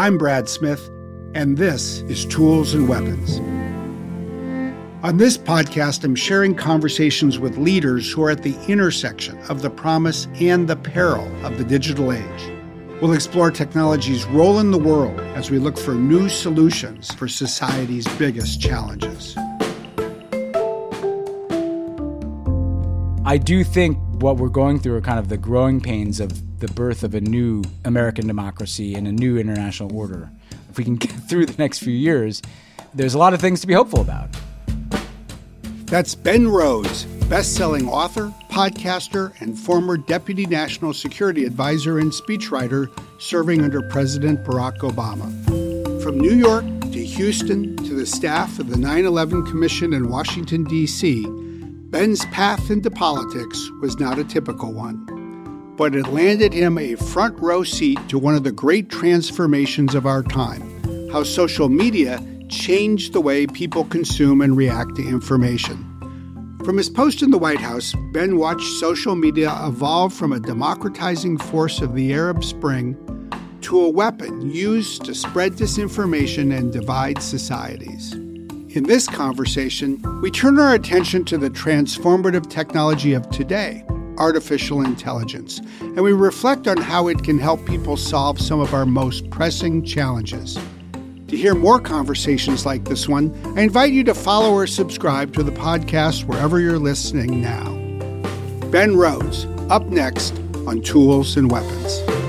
I'm Brad Smith, and this is Tools and Weapons. On this podcast, I'm sharing conversations with leaders who are at the intersection of the promise and the peril of the digital age. We'll explore technology's role in the world as we look for new solutions for society's biggest challenges. I do think what we're going through are kind of the growing pains of the birth of a new American democracy and a new international order. If we can get through the next few years, there's a lot of things to be hopeful about. That's Ben Rhodes, best selling author, podcaster, and former Deputy National Security Advisor and speechwriter serving under President Barack Obama. From New York to Houston to the staff of the 9 11 Commission in Washington, D.C., Ben's path into politics was not a typical one, but it landed him a front row seat to one of the great transformations of our time how social media changed the way people consume and react to information. From his post in the White House, Ben watched social media evolve from a democratizing force of the Arab Spring to a weapon used to spread disinformation and divide societies. In this conversation, we turn our attention to the transformative technology of today, artificial intelligence, and we reflect on how it can help people solve some of our most pressing challenges. To hear more conversations like this one, I invite you to follow or subscribe to the podcast wherever you're listening now. Ben Rhodes, up next on Tools and Weapons.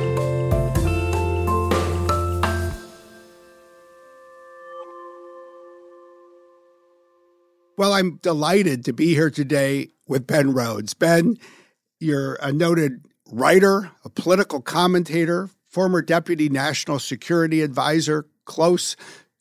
Well, I'm delighted to be here today with Ben Rhodes. Ben, you're a noted writer, a political commentator, former deputy national security advisor, close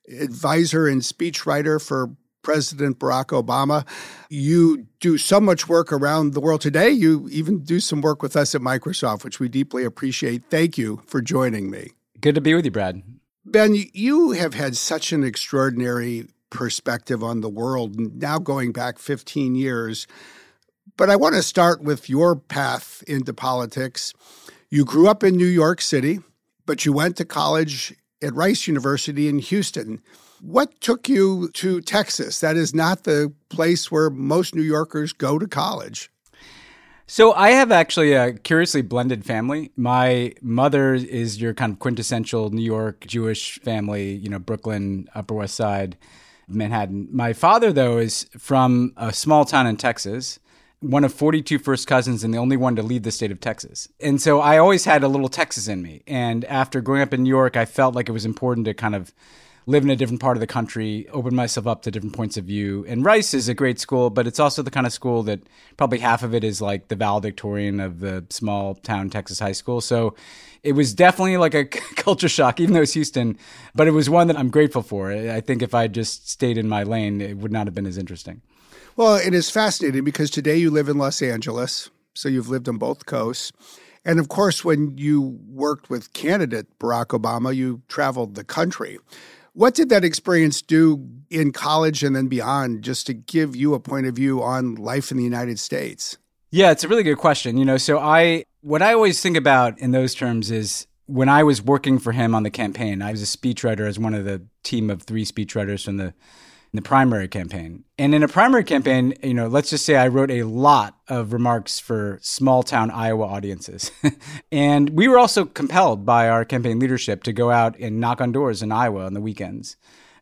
advisor and speechwriter for President Barack Obama. You do so much work around the world today. You even do some work with us at Microsoft, which we deeply appreciate. Thank you for joining me. Good to be with you, Brad. Ben, you have had such an extraordinary perspective on the world, now going back 15 years. But I want to start with your path into politics. You grew up in New York City, but you went to college at Rice University in Houston. What took you to Texas? That is not the place where most New Yorkers go to college. So I have actually a curiously blended family. My mother is your kind of quintessential New York Jewish family, you know, Brooklyn, Upper West Side. Manhattan. My father, though, is from a small town in Texas, one of 42 first cousins and the only one to leave the state of Texas. And so I always had a little Texas in me. And after growing up in New York, I felt like it was important to kind of live in a different part of the country, open myself up to different points of view. And Rice is a great school, but it's also the kind of school that probably half of it is like the valedictorian of the small town Texas high school. So it was definitely like a culture shock, even though it's Houston, but it was one that I'm grateful for. I think if I just stayed in my lane, it would not have been as interesting. Well, it is fascinating because today you live in Los Angeles, so you've lived on both coasts. And of course, when you worked with candidate Barack Obama, you traveled the country. What did that experience do in college and then beyond just to give you a point of view on life in the United States? Yeah, it's a really good question. You know, so I what I always think about in those terms is when I was working for him on the campaign, I was a speechwriter as one of the team of three speechwriters from the the primary campaign. And in a primary campaign, you know, let's just say I wrote a lot of remarks for small town Iowa audiences. and we were also compelled by our campaign leadership to go out and knock on doors in Iowa on the weekends.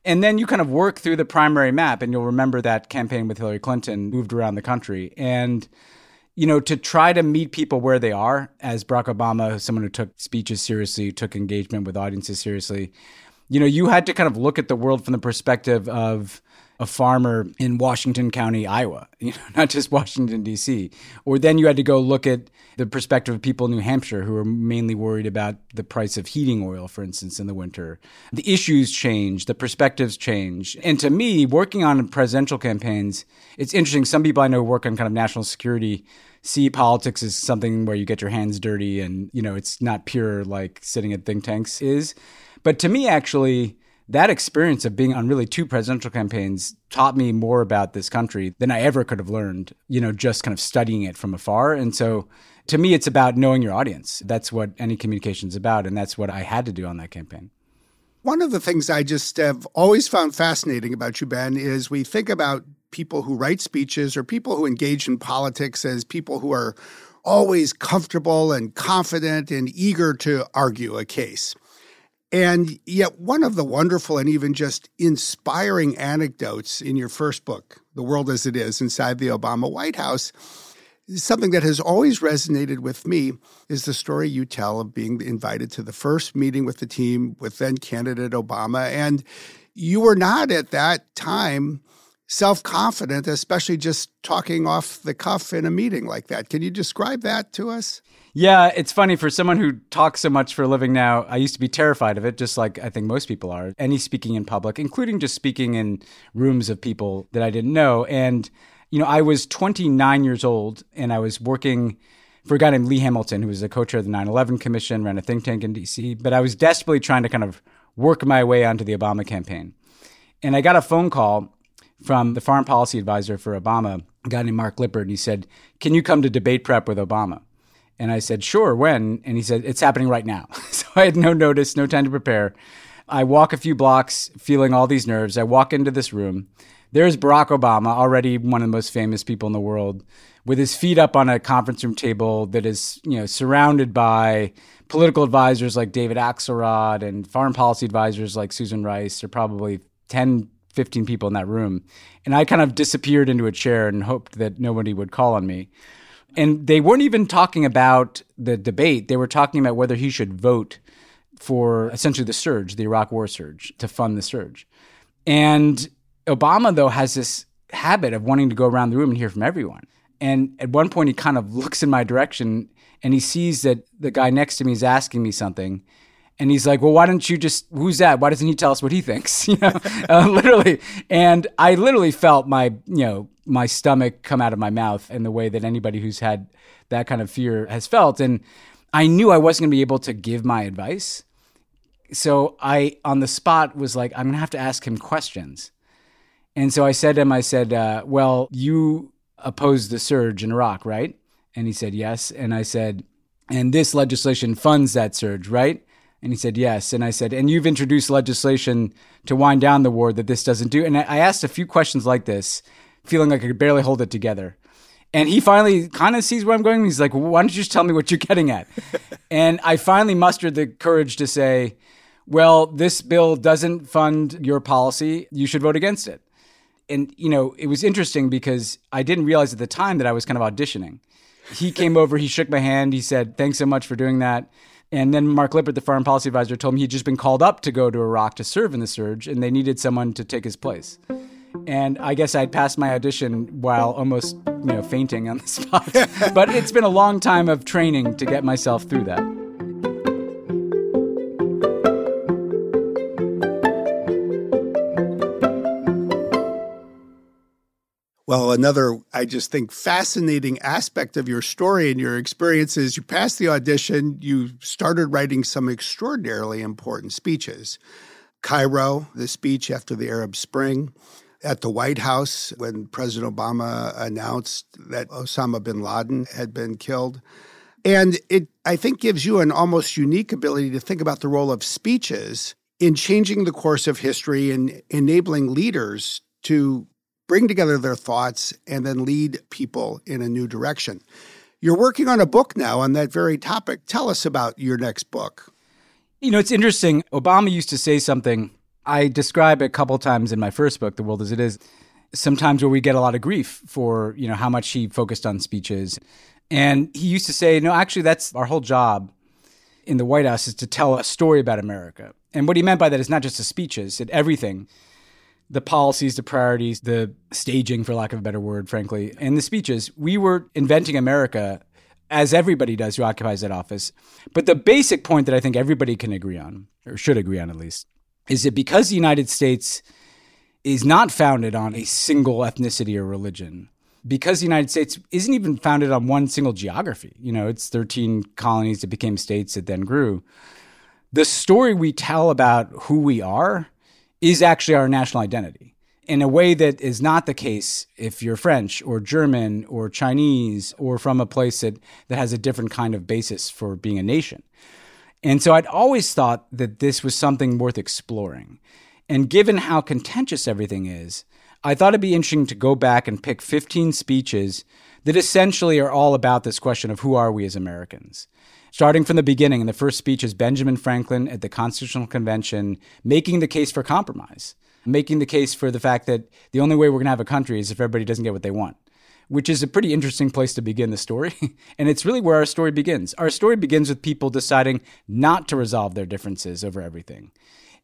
And then you kind of work through the primary map, and you'll remember that campaign with Hillary Clinton moved around the country. And you know, to try to meet people where they are, as Barack Obama, someone who took speeches seriously, took engagement with audiences seriously, you know, you had to kind of look at the world from the perspective of a farmer in Washington County, Iowa, you know, not just Washington, D.C. Or then you had to go look at the perspective of people in New Hampshire who are mainly worried about the price of heating oil, for instance, in the winter. The issues change, the perspectives change. And to me, working on presidential campaigns, it's interesting. Some people I know work on kind of national security see politics as something where you get your hands dirty and, you know, it's not pure like sitting at think tanks is. But to me, actually, that experience of being on really two presidential campaigns taught me more about this country than I ever could have learned, you know, just kind of studying it from afar. And so to me, it's about knowing your audience. That's what any communication is about. And that's what I had to do on that campaign. One of the things I just have always found fascinating about you, Ben, is we think about people who write speeches or people who engage in politics as people who are always comfortable and confident and eager to argue a case. And yet, one of the wonderful and even just inspiring anecdotes in your first book, The World as It Is Inside the Obama White House, something that has always resonated with me is the story you tell of being invited to the first meeting with the team with then candidate Obama. And you were not at that time self confident, especially just talking off the cuff in a meeting like that. Can you describe that to us? Yeah, it's funny for someone who talks so much for a living now. I used to be terrified of it, just like I think most people are. Any speaking in public, including just speaking in rooms of people that I didn't know. And, you know, I was 29 years old and I was working for a guy named Lee Hamilton, who was a co chair of the 9 11 Commission, ran a think tank in DC. But I was desperately trying to kind of work my way onto the Obama campaign. And I got a phone call from the foreign policy advisor for Obama, a guy named Mark Lippert, and he said, Can you come to debate prep with Obama? And I said, Sure, when? And he said, It's happening right now. so I had no notice, no time to prepare. I walk a few blocks feeling all these nerves. I walk into this room. There's Barack Obama, already one of the most famous people in the world, with his feet up on a conference room table that is, you know, surrounded by political advisors like David Axelrod and foreign policy advisors like Susan Rice. There are probably 10, 15 people in that room. And I kind of disappeared into a chair and hoped that nobody would call on me. And they weren't even talking about the debate. They were talking about whether he should vote for essentially the surge, the Iraq war surge, to fund the surge. And Obama, though, has this habit of wanting to go around the room and hear from everyone. And at one point, he kind of looks in my direction and he sees that the guy next to me is asking me something. And he's like, well, why don't you just, who's that? Why doesn't he tell us what he thinks? You know, uh, literally. And I literally felt my, you know, my stomach come out of my mouth in the way that anybody who's had that kind of fear has felt. And I knew I wasn't going to be able to give my advice. So I, on the spot, was like, I'm going to have to ask him questions. And so I said to him, I said, uh, well, you opposed the surge in Iraq, right? And he said, yes. And I said, and this legislation funds that surge, right? And he said, yes. And I said, and you've introduced legislation to wind down the war that this doesn't do. And I asked a few questions like this, feeling like I could barely hold it together. And he finally kind of sees where I'm going. He's like, well, why don't you just tell me what you're getting at? and I finally mustered the courage to say, well, this bill doesn't fund your policy. You should vote against it. And, you know, it was interesting because I didn't realize at the time that I was kind of auditioning. He came over, he shook my hand, he said, thanks so much for doing that. And then Mark Lippert, the foreign policy advisor, told me he'd just been called up to go to Iraq to serve in the surge, and they needed someone to take his place. And I guess I'd passed my audition while almost, you know, fainting on the spot. but it's been a long time of training to get myself through that. Well, another, I just think, fascinating aspect of your story and your experiences you passed the audition, you started writing some extraordinarily important speeches. Cairo, the speech after the Arab Spring, at the White House when President Obama announced that Osama bin Laden had been killed. And it, I think, gives you an almost unique ability to think about the role of speeches in changing the course of history and enabling leaders to bring together their thoughts, and then lead people in a new direction. You're working on a book now on that very topic. Tell us about your next book. You know, it's interesting. Obama used to say something I describe a couple times in my first book, The World as It Is, sometimes where we get a lot of grief for, you know, how much he focused on speeches. And he used to say, no, actually, that's our whole job in the White House is to tell a story about America. And what he meant by that is not just the speeches, it everything the policies, the priorities, the staging, for lack of a better word, frankly, and the speeches. We were inventing America as everybody does who occupies that office. But the basic point that I think everybody can agree on, or should agree on at least, is that because the United States is not founded on a single ethnicity or religion, because the United States isn't even founded on one single geography, you know, it's 13 colonies that became states that then grew. The story we tell about who we are is actually our national identity in a way that is not the case if you're French or German or Chinese or from a place that, that has a different kind of basis for being a nation. And so I'd always thought that this was something worth exploring. And given how contentious everything is, I thought it'd be interesting to go back and pick 15 speeches that essentially are all about this question of who are we as Americans. Starting from the beginning, in the first speech is Benjamin Franklin at the Constitutional Convention making the case for compromise, making the case for the fact that the only way we're going to have a country is if everybody doesn't get what they want which is a pretty interesting place to begin the story. and it's really where our story begins. Our story begins with people deciding not to resolve their differences over everything.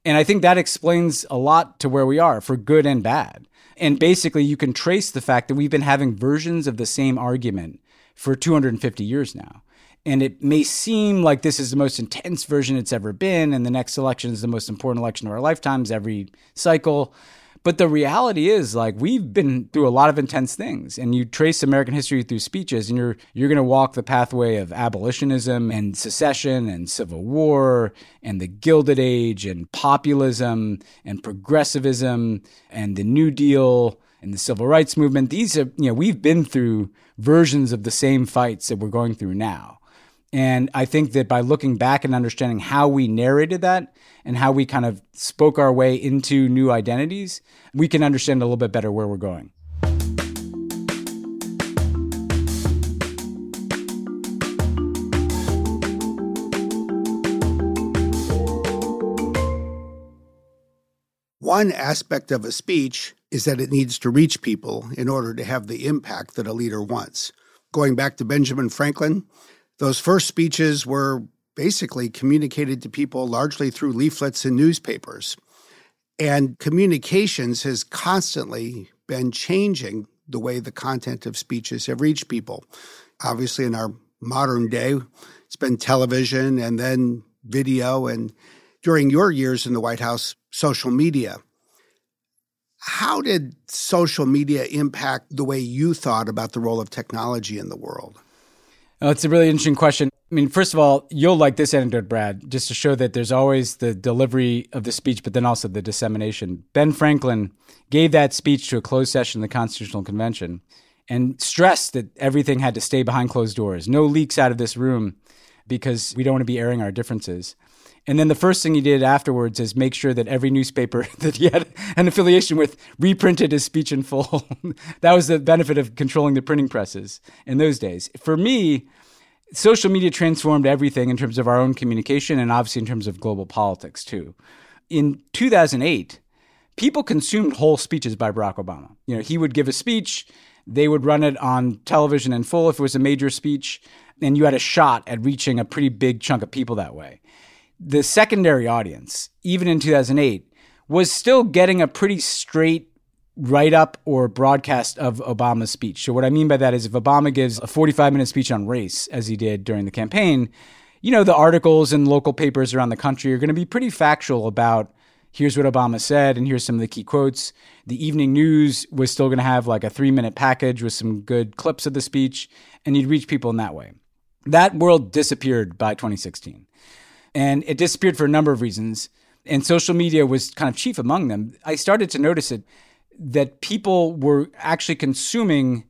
And I think that explains a lot to where we are for good and bad. And basically, you can trace the fact that we've been having versions of the same argument for 250 years now. And it may seem like this is the most intense version it's ever been, and the next election is the most important election of our lifetimes every cycle. But the reality is, like, we've been through a lot of intense things, and you trace American history through speeches, and you're you're going to walk the pathway of abolitionism and secession and civil war and the Gilded Age and populism and progressivism and the New Deal and the civil rights movement. These are, you know, we've been through versions of the same fights that we're going through now. And I think that by looking back and understanding how we narrated that and how we kind of spoke our way into new identities, we can understand a little bit better where we're going. One aspect of a speech is that it needs to reach people in order to have the impact that a leader wants. Going back to Benjamin Franklin, those first speeches were basically communicated to people largely through leaflets and newspapers. And communications has constantly been changing the way the content of speeches have reached people. Obviously, in our modern day, it's been television and then video, and during your years in the White House, social media. How did social media impact the way you thought about the role of technology in the world? Oh, it's a really interesting question. I mean, first of all, you'll like this anecdote, Brad, just to show that there's always the delivery of the speech, but then also the dissemination. Ben Franklin gave that speech to a closed session of the Constitutional Convention and stressed that everything had to stay behind closed doors, no leaks out of this room because we don't want to be airing our differences. And then the first thing he did afterwards is make sure that every newspaper that he had an affiliation with reprinted his speech in full. that was the benefit of controlling the printing presses in those days. For me, social media transformed everything in terms of our own communication and obviously in terms of global politics too. In 2008, people consumed whole speeches by Barack Obama. You know, he would give a speech, they would run it on television in full if it was a major speech, and you had a shot at reaching a pretty big chunk of people that way the secondary audience, even in 2008, was still getting a pretty straight write up or broadcast of Obama's speech. So, what I mean by that is if Obama gives a 45 minute speech on race, as he did during the campaign, you know, the articles in local papers around the country are going to be pretty factual about here's what Obama said and here's some of the key quotes. The evening news was still going to have like a three minute package with some good clips of the speech, and you'd reach people in that way. That world disappeared by 2016. And it disappeared for a number of reasons. And social media was kind of chief among them. I started to notice it that people were actually consuming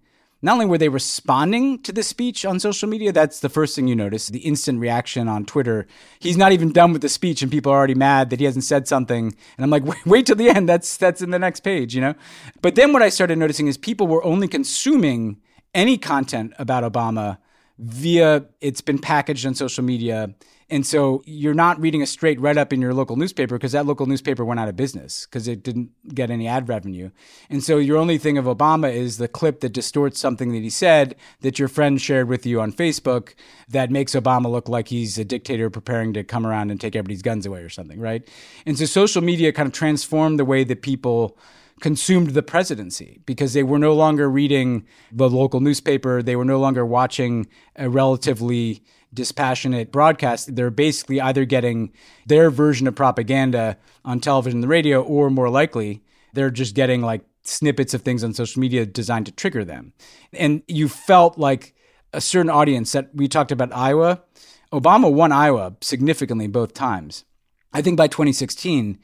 not only were they responding to the speech on social media, that's the first thing you notice the instant reaction on Twitter. He's not even done with the speech, and people are already mad that he hasn't said something. And I'm like, wait, wait till the end. That's that's in the next page, you know. But then what I started noticing is people were only consuming any content about Obama via it's been packaged on social media and so you're not reading a straight write up in your local newspaper because that local newspaper went out of business because it didn't get any ad revenue. And so your only thing of Obama is the clip that distorts something that he said that your friend shared with you on Facebook that makes Obama look like he's a dictator preparing to come around and take everybody's guns away or something, right? And so social media kind of transformed the way that people consumed the presidency because they were no longer reading the local newspaper. They were no longer watching a relatively dispassionate broadcast, they're basically either getting their version of propaganda on television and the radio, or more likely, they're just getting like snippets of things on social media designed to trigger them. And you felt like a certain audience that we talked about Iowa. Obama won Iowa significantly both times. I think by 2016,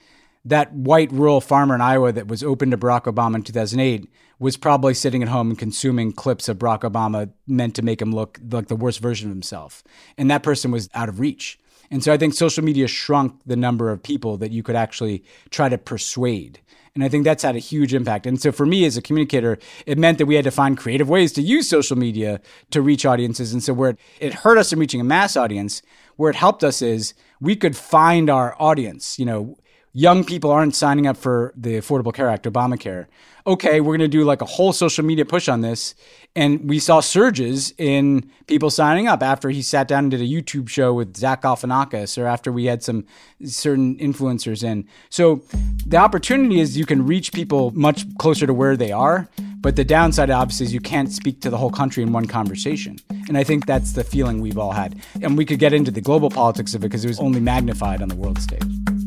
that white rural farmer in Iowa that was open to Barack Obama in 2008 was probably sitting at home and consuming clips of Barack Obama meant to make him look like the worst version of himself. And that person was out of reach. And so I think social media shrunk the number of people that you could actually try to persuade. And I think that's had a huge impact. And so for me as a communicator, it meant that we had to find creative ways to use social media to reach audiences. And so where it hurt us in reaching a mass audience, where it helped us is we could find our audience. You know, young people aren't signing up for the Affordable Care Act, Obamacare. Okay, we're going to do like a whole social media push on this. And we saw surges in people signing up after he sat down and did a YouTube show with Zach Galifianakis or after we had some certain influencers in. So the opportunity is you can reach people much closer to where they are. But the downside, obviously, is you can't speak to the whole country in one conversation. And I think that's the feeling we've all had. And we could get into the global politics of it because it was only magnified on the world stage.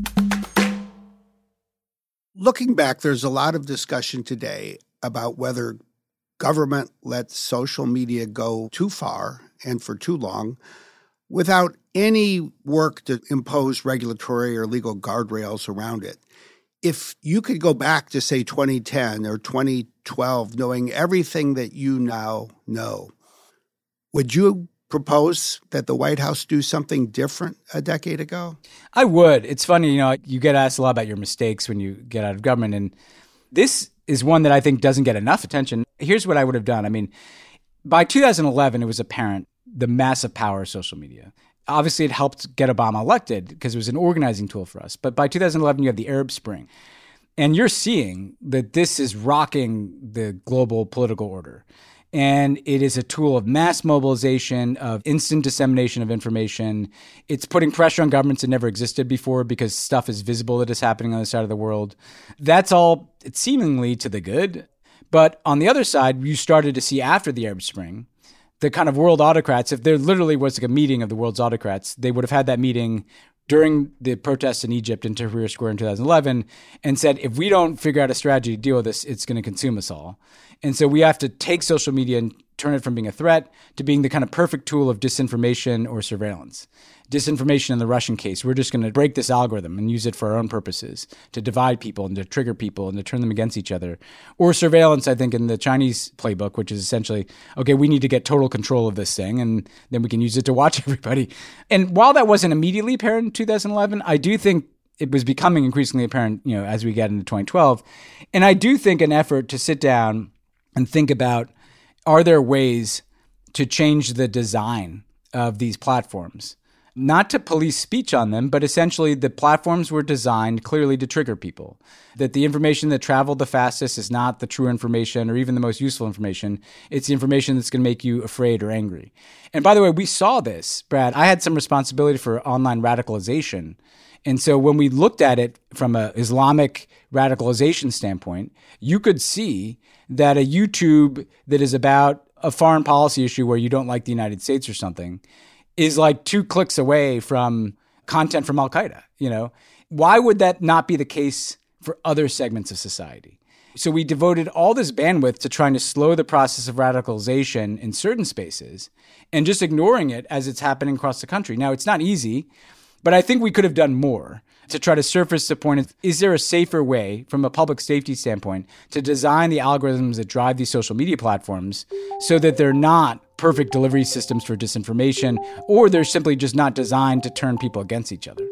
Looking back, there's a lot of discussion today about whether government lets social media go too far and for too long without any work to impose regulatory or legal guardrails around it. If you could go back to, say, 2010 or 2012, knowing everything that you now know, would you propose that the White House do something different a decade ago? I would. It's funny, you know, you get asked a lot about your mistakes when you get out of government. And this is one that I think doesn't get enough attention. Here's what I would have done. I mean, by 2011, it was apparent the massive power of social media. Obviously, it helped get Obama elected because it was an organizing tool for us. But by 2011, you have the Arab Spring. And you're seeing that this is rocking the global political order and it is a tool of mass mobilization, of instant dissemination of information. It's putting pressure on governments that never existed before because stuff is visible that is happening on the side of the world. That's all seemingly to the good. But on the other side, you started to see after the Arab Spring, the kind of world autocrats, if there literally was like a meeting of the world's autocrats, they would have had that meeting during the protests in Egypt in Tahrir Square in 2011 and said, if we don't figure out a strategy to deal with this, it's going to consume us all. And so we have to take social media and turn it from being a threat to being the kind of perfect tool of disinformation or surveillance. Disinformation in the Russian case, we're just going to break this algorithm and use it for our own purposes to divide people and to trigger people and to turn them against each other. Or surveillance, I think, in the Chinese playbook, which is essentially, okay, we need to get total control of this thing and then we can use it to watch everybody. And while that wasn't immediately apparent in 2011, I do think it was becoming increasingly apparent, you know, as we get into 2012. And I do think an effort to sit down and think about are there ways to change the design of these platforms? Not to police speech on them, but essentially the platforms were designed clearly to trigger people. That the information that traveled the fastest is not the true information or even the most useful information. It's the information that's going to make you afraid or angry. And by the way, we saw this, Brad. I had some responsibility for online radicalization. And so when we looked at it from an Islamic radicalization standpoint, you could see that a YouTube that is about a foreign policy issue where you don't like the United States or something is like two clicks away from content from Al Qaeda. You know, why would that not be the case for other segments of society? So we devoted all this bandwidth to trying to slow the process of radicalization in certain spaces and just ignoring it as it's happening across the country. Now, it's not easy, but I think we could have done more to try to surface the point of is there a safer way from a public safety standpoint to design the algorithms that drive these social media platforms so that they're not perfect delivery systems for disinformation or they're simply just not designed to turn people against each other?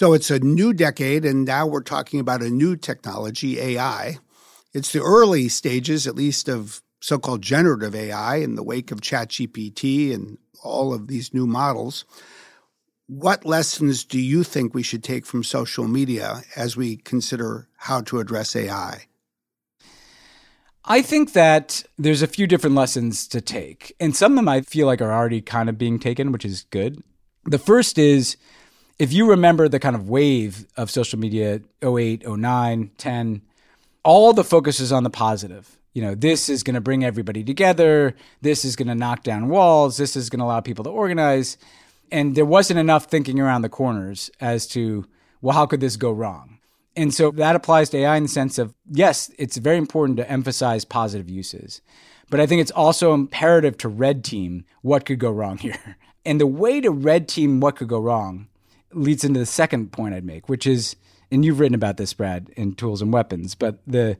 So it's a new decade, and now we're talking about a new technology, AI. It's the early stages, at least, of so called generative AI in the wake of ChatGPT and all of these new models. What lessons do you think we should take from social media as we consider how to address AI? I think that there's a few different lessons to take, and some of them I feel like are already kind of being taken, which is good. The first is if you remember the kind of wave of social media 08, 09, 10, all the focus is on the positive. You know, this is going to bring everybody together. This is going to knock down walls. This is going to allow people to organize. And there wasn't enough thinking around the corners as to, well, how could this go wrong? And so that applies to AI in the sense of, yes, it's very important to emphasize positive uses. But I think it's also imperative to red team what could go wrong here. And the way to red team what could go wrong leads into the second point I'd make, which is, and you've written about this, Brad, in Tools and Weapons, but the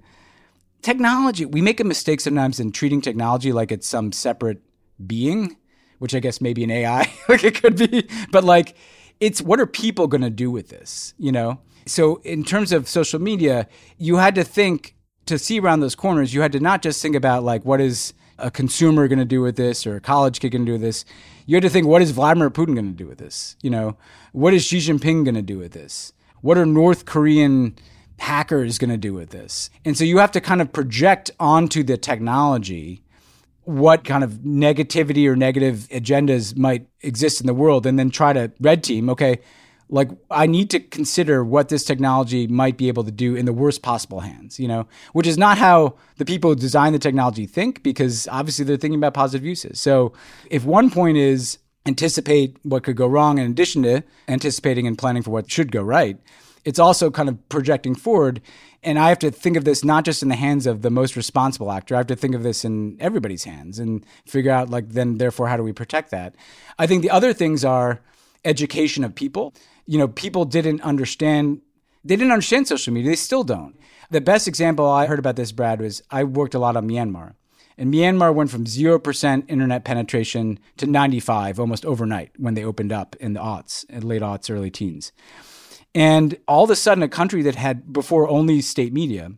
technology, we make a mistake sometimes in treating technology like it's some separate being, which I guess maybe an AI, like it could be, but like it's what are people going to do with this, you know? So in terms of social media, you had to think to see around those corners, you had to not just think about like what is a consumer going to do with this or a college kid going to do with this. You had to think, what is Vladimir Putin going to do with this? You know, what is Xi Jinping going to do with this? What are North Korean hackers going to do with this? And so you have to kind of project onto the technology what kind of negativity or negative agendas might exist in the world and then try to red team, okay, like I need to consider what this technology might be able to do in the worst possible hands, you know, which is not how the people who design the technology think because obviously they're thinking about positive uses. So if one point is anticipate what could go wrong in addition to anticipating and planning for what should go right, it's also kind of projecting forward. And I have to think of this not just in the hands of the most responsible actor. I have to think of this in everybody's hands and figure out, like, then, therefore, how do we protect that? I think the other things are education of people you know, people didn't understand they didn't understand social media. They still don't. The best example I heard about this, Brad, was I worked a lot on Myanmar. And Myanmar went from 0% internet penetration to 95 almost overnight when they opened up in the aughts, in late aughts, early teens. And all of a sudden, a country that had before only state media,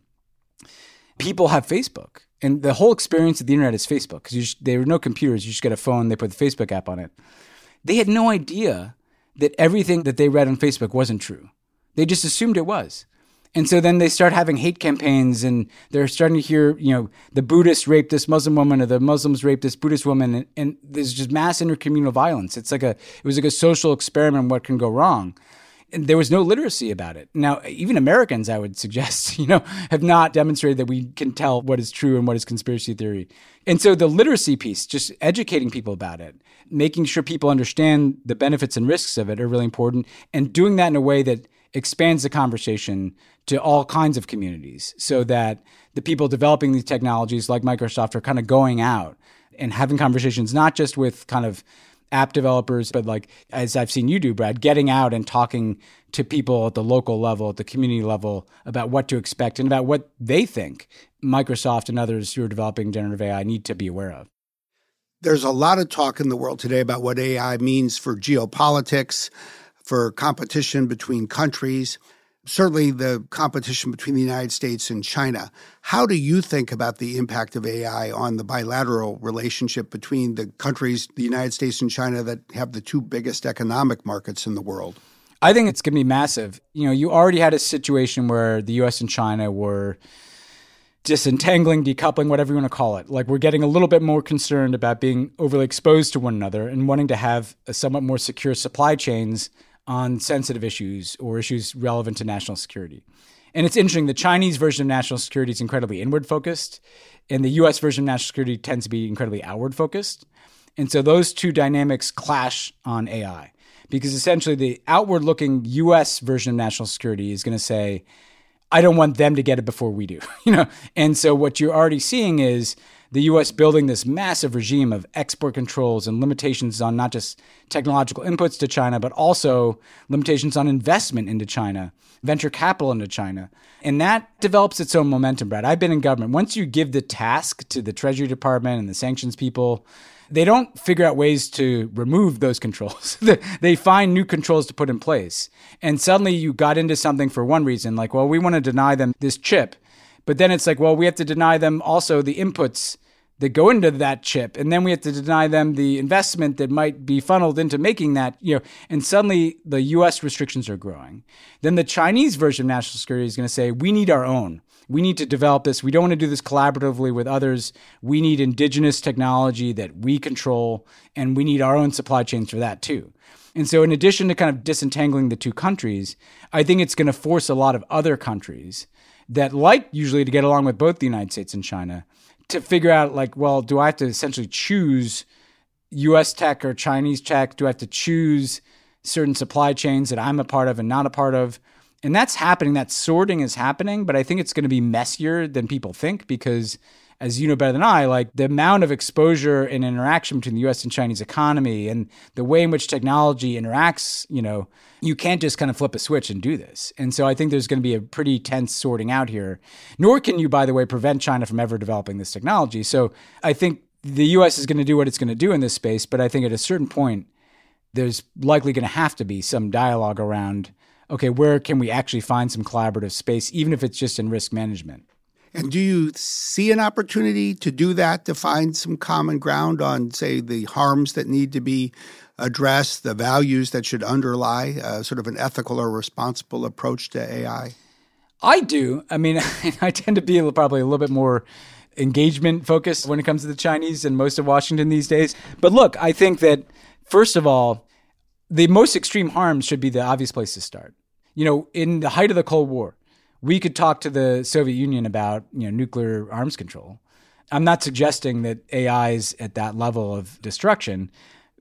people have Facebook. And the whole experience of the internet is Facebook because there were no computers. You just get a phone, they put the Facebook app on it. They had no idea that everything that they read on Facebook wasn't true. They just assumed it was. And so then they start having hate campaigns and they're starting to hear, you know, the Buddhists raped this Muslim woman or the Muslims raped this Buddhist woman. And, and there's just mass intercommunal violence. It's like a, it was like a social experiment what can go wrong. There was no literacy about it. Now, even Americans, I would suggest, you know, have not demonstrated that we can tell what is true and what is conspiracy theory. And so the literacy piece, just educating people about it, making sure people understand the benefits and risks of it are really important. And doing that in a way that expands the conversation to all kinds of communities so that the people developing these technologies like Microsoft are kind of going out and having conversations, not just with kind of app developers, but like as I've seen you do, Brad, getting out and talking to people at the local level, at the community level about what to expect and about what they think Microsoft and others who are developing generative AI need to be aware of. There's a lot of talk in the world today about what AI means for geopolitics, for competition between countries, certainly the competition between the United States and China. How do you think about the impact of AI on the bilateral relationship between the countries, the United States and China, that have the two biggest economic markets in the world? I think it's going to be massive. You know, you already had a situation where the US and China were disentangling, decoupling, whatever you want to call it. Like we're getting a little bit more concerned about being overly exposed to one another and wanting to have somewhat more secure supply chains on sensitive issues or issues relevant to national security. And it's interesting, the Chinese version of national security is incredibly inward focused, and the US version of national security tends to be incredibly outward focused. And so those two dynamics clash on AI because essentially the outward looking US version of national security is going to say, I don't want them to get it before we do, you know. And so what you're already seeing is the U.S. building this massive regime of export controls and limitations on not just technological inputs to China, but also limitations on investment into China, venture capital into China. And that develops its own momentum, Brad. I've been in government. Once you give the task to the Treasury Department and the sanctions people, they don't figure out ways to remove those controls. they find new controls to put in place. And suddenly you got into something for one reason, like, well, we want to deny them this chip. But then it's like, well, we have to deny them also the inputs that go into that chip and then we have to deny them the investment that might be funneled into making that you know and suddenly the US restrictions are growing then the Chinese version of national security is going to say we need our own we need to develop this. We don't want to do this collaboratively with others. We need indigenous technology that we control, and we need our own supply chains for that too. And so, in addition to kind of disentangling the two countries, I think it's going to force a lot of other countries that like usually to get along with both the United States and China to figure out, like, well, do I have to essentially choose US tech or Chinese tech? Do I have to choose certain supply chains that I'm a part of and not a part of? And that's happening. That sorting is happening, but I think it's going to be messier than people think because as you know better than I, like the amount of exposure and interaction between the US and Chinese economy and the way in which technology interacts, you know, you can't just kind of flip a switch and do this. And so I think there's going to be a pretty tense sorting out here. Nor can you, by the way, prevent China from ever developing this technology. So I think the US is going to do what it's going to do in this space, but I think at a certain point, there's likely going to have to be some dialogue around okay, where can we actually find some collaborative space, even if it's just in risk management? And do you see an opportunity to do that, to find some common ground on, say, the harms that need to be addressed, the values that should underlie uh, sort of an ethical or responsible approach to AI? I do. I mean, I tend to be probably a little bit more engagement focused when it comes to the Chinese and most of Washington these days. But look, I think that, first of all, the most extreme harms should be the obvious place to start. You know, in the height of the Cold War, we could talk to the Soviet Union about you know nuclear arms control. I'm not suggesting that AI is at that level of destruction,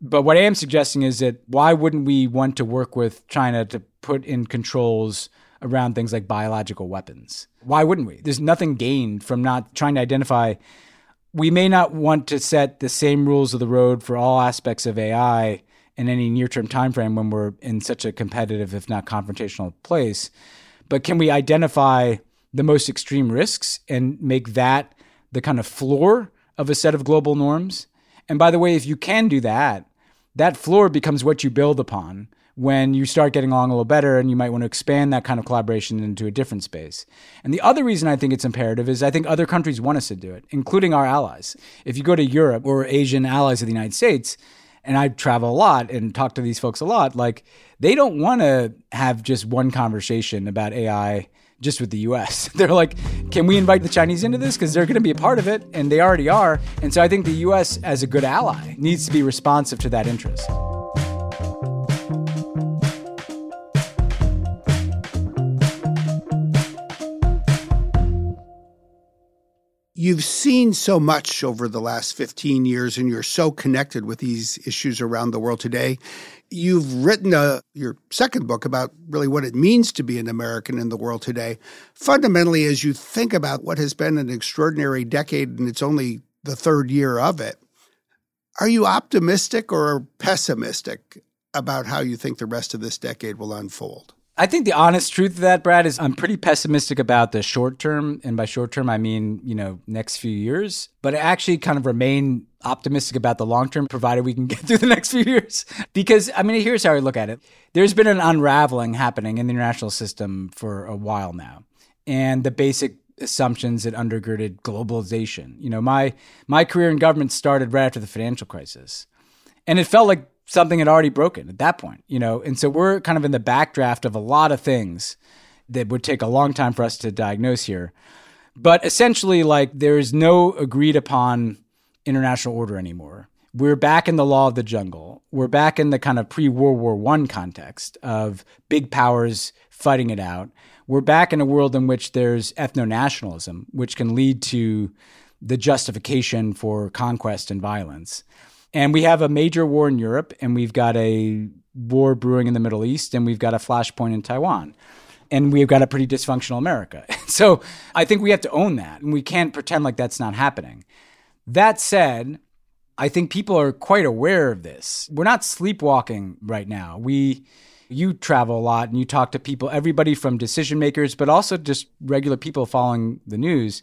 but what I am suggesting is that why wouldn't we want to work with China to put in controls around things like biological weapons? Why wouldn't we? There's nothing gained from not trying to identify. We may not want to set the same rules of the road for all aspects of AI in any near-term time frame when we're in such a competitive, if not confrontational, place but can we identify the most extreme risks and make that the kind of floor of a set of global norms? And by the way, if you can do that, that floor becomes what you build upon when you start getting along a little better and you might want to expand that kind of collaboration into a different space. And the other reason I think it's imperative is I think other countries want us to do it, including our allies. If you go to Europe or Asian allies of the United States, and I travel a lot and talk to these folks a lot, like they don't want to have just one conversation about AI just with the US. They're like, can we invite the Chinese into this? Because they're going to be a part of it, and they already are. And so I think the US, as a good ally, needs to be responsive to that interest. You've seen so much over the last 15 years, and you're so connected with these issues around the world today. You've written a, your second book about really what it means to be an American in the world today. Fundamentally, as you think about what has been an extraordinary decade and it's only the third year of it, are you optimistic or pessimistic about how you think the rest of this decade will unfold? I think the honest truth of that, Brad, is I'm pretty pessimistic about the short term. And by short term, I mean, you know, next few years. But I actually kind of remain optimistic about the long term, provided we can get through the next few years. Because, I mean, here's how I look at it there's been an unraveling happening in the international system for a while now. And the basic assumptions that undergirded globalization. You know, my my career in government started right after the financial crisis. And it felt like something had already broken at that point, you know? And so we're kind of in the backdraft of a lot of things that would take a long time for us to diagnose here. But essentially, like, there is no agreed upon international order anymore. We're back in the law of the jungle. We're back in the kind of pre World War One context of big powers fighting it out. We're back in a world in which there's ethno nationalism, which can lead to the justification for conquest and violence. And we have a major war in Europe, and we've got a war brewing in the Middle East, and we've got a flashpoint in Taiwan. And we've got a pretty dysfunctional America. so I think we have to own that, and we can't pretend like that's not happening. That said, I think people are quite aware of this. We're not sleepwalking right now. We you travel a lot and you talk to people, everybody from decision makers, but also just regular people following the news.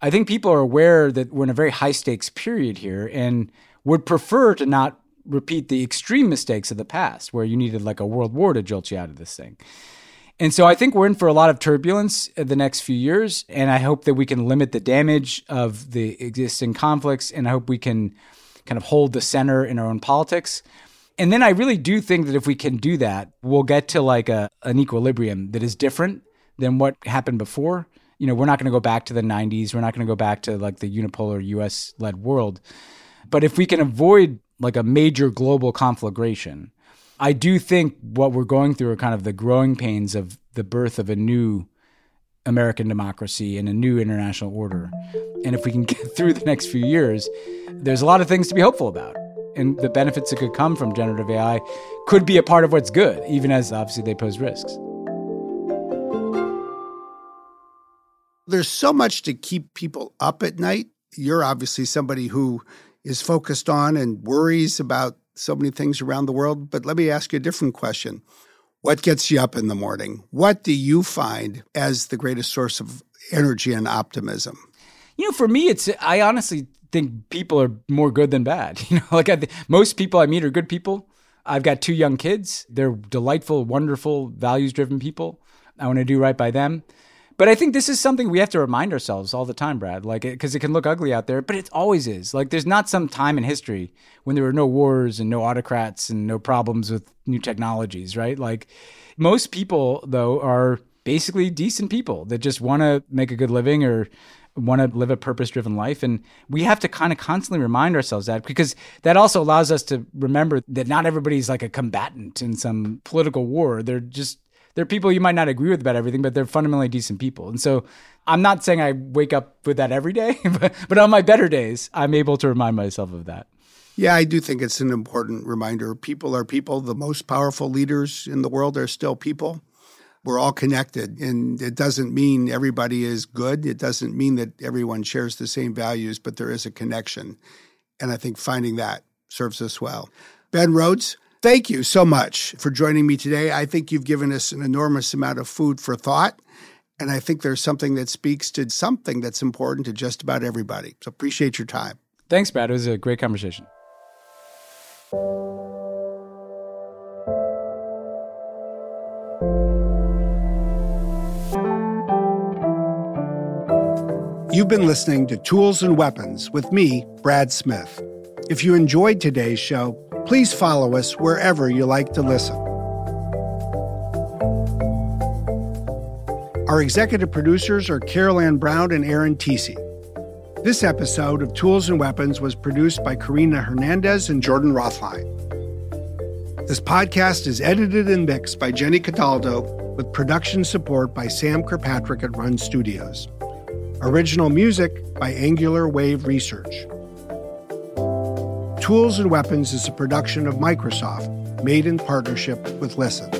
I think people are aware that we're in a very high stakes period here and would prefer to not repeat the extreme mistakes of the past where you needed like a world war to jolt you out of this thing. And so I think we're in for a lot of turbulence the next few years. And I hope that we can limit the damage of the existing conflicts. And I hope we can kind of hold the center in our own politics. And then I really do think that if we can do that, we'll get to like a, an equilibrium that is different than what happened before. You know, we're not going to go back to the 90s. We're not going to go back to like the unipolar US led world. But if we can avoid like a major global conflagration, I do think what we're going through are kind of the growing pains of the birth of a new American democracy and a new international order. And if we can get through the next few years, there's a lot of things to be hopeful about. And the benefits that could come from generative AI could be a part of what's good, even as obviously they pose risks. There's so much to keep people up at night. You're obviously somebody who is focused on and worries about so many things around the world. But let me ask you a different question. What gets you up in the morning? What do you find as the greatest source of energy and optimism? You know, for me, it's, I honestly think people are more good than bad. You know, like I, most people I meet are good people. I've got two young kids. They're delightful, wonderful, values driven people. I want to do right by them. But I think this is something we have to remind ourselves all the time, Brad. Like, because it, it can look ugly out there, but it always is. Like, there's not some time in history when there were no wars and no autocrats and no problems with new technologies, right? Like, most people, though, are basically decent people that just want to make a good living or want to live a purpose driven life. And we have to kind of constantly remind ourselves that because that also allows us to remember that not everybody's like a combatant in some political war. They're just they're people you might not agree with about everything, but they're fundamentally decent people. And so I'm not saying I wake up with that every day, but, but on my better days, I'm able to remind myself of that. Yeah, I do think it's an important reminder. People are people. The most powerful leaders in the world are still people. We're all connected, and it doesn't mean everybody is good. It doesn't mean that everyone shares the same values, but there is a connection. And I think finding that serves us well. Ben Rhodes, Thank you so much for joining me today. I think you've given us an enormous amount of food for thought. And I think there's something that speaks to something that's important to just about everybody. So appreciate your time. Thanks, Brad. It was a great conversation. You've been listening to Tools and Weapons with me, Brad Smith. If you enjoyed today's show, please follow us wherever you like to listen. Our executive producers are Carol Ann Browne and Aaron Tisi. This episode of Tools and Weapons was produced by Karina Hernandez and Jordan Rothlein. This podcast is edited and mixed by Jenny Cataldo with production support by Sam Kirkpatrick at Run Studios. Original music by Angular Wave Research. Tools and Weapons is a production of Microsoft, made in partnership with Listen.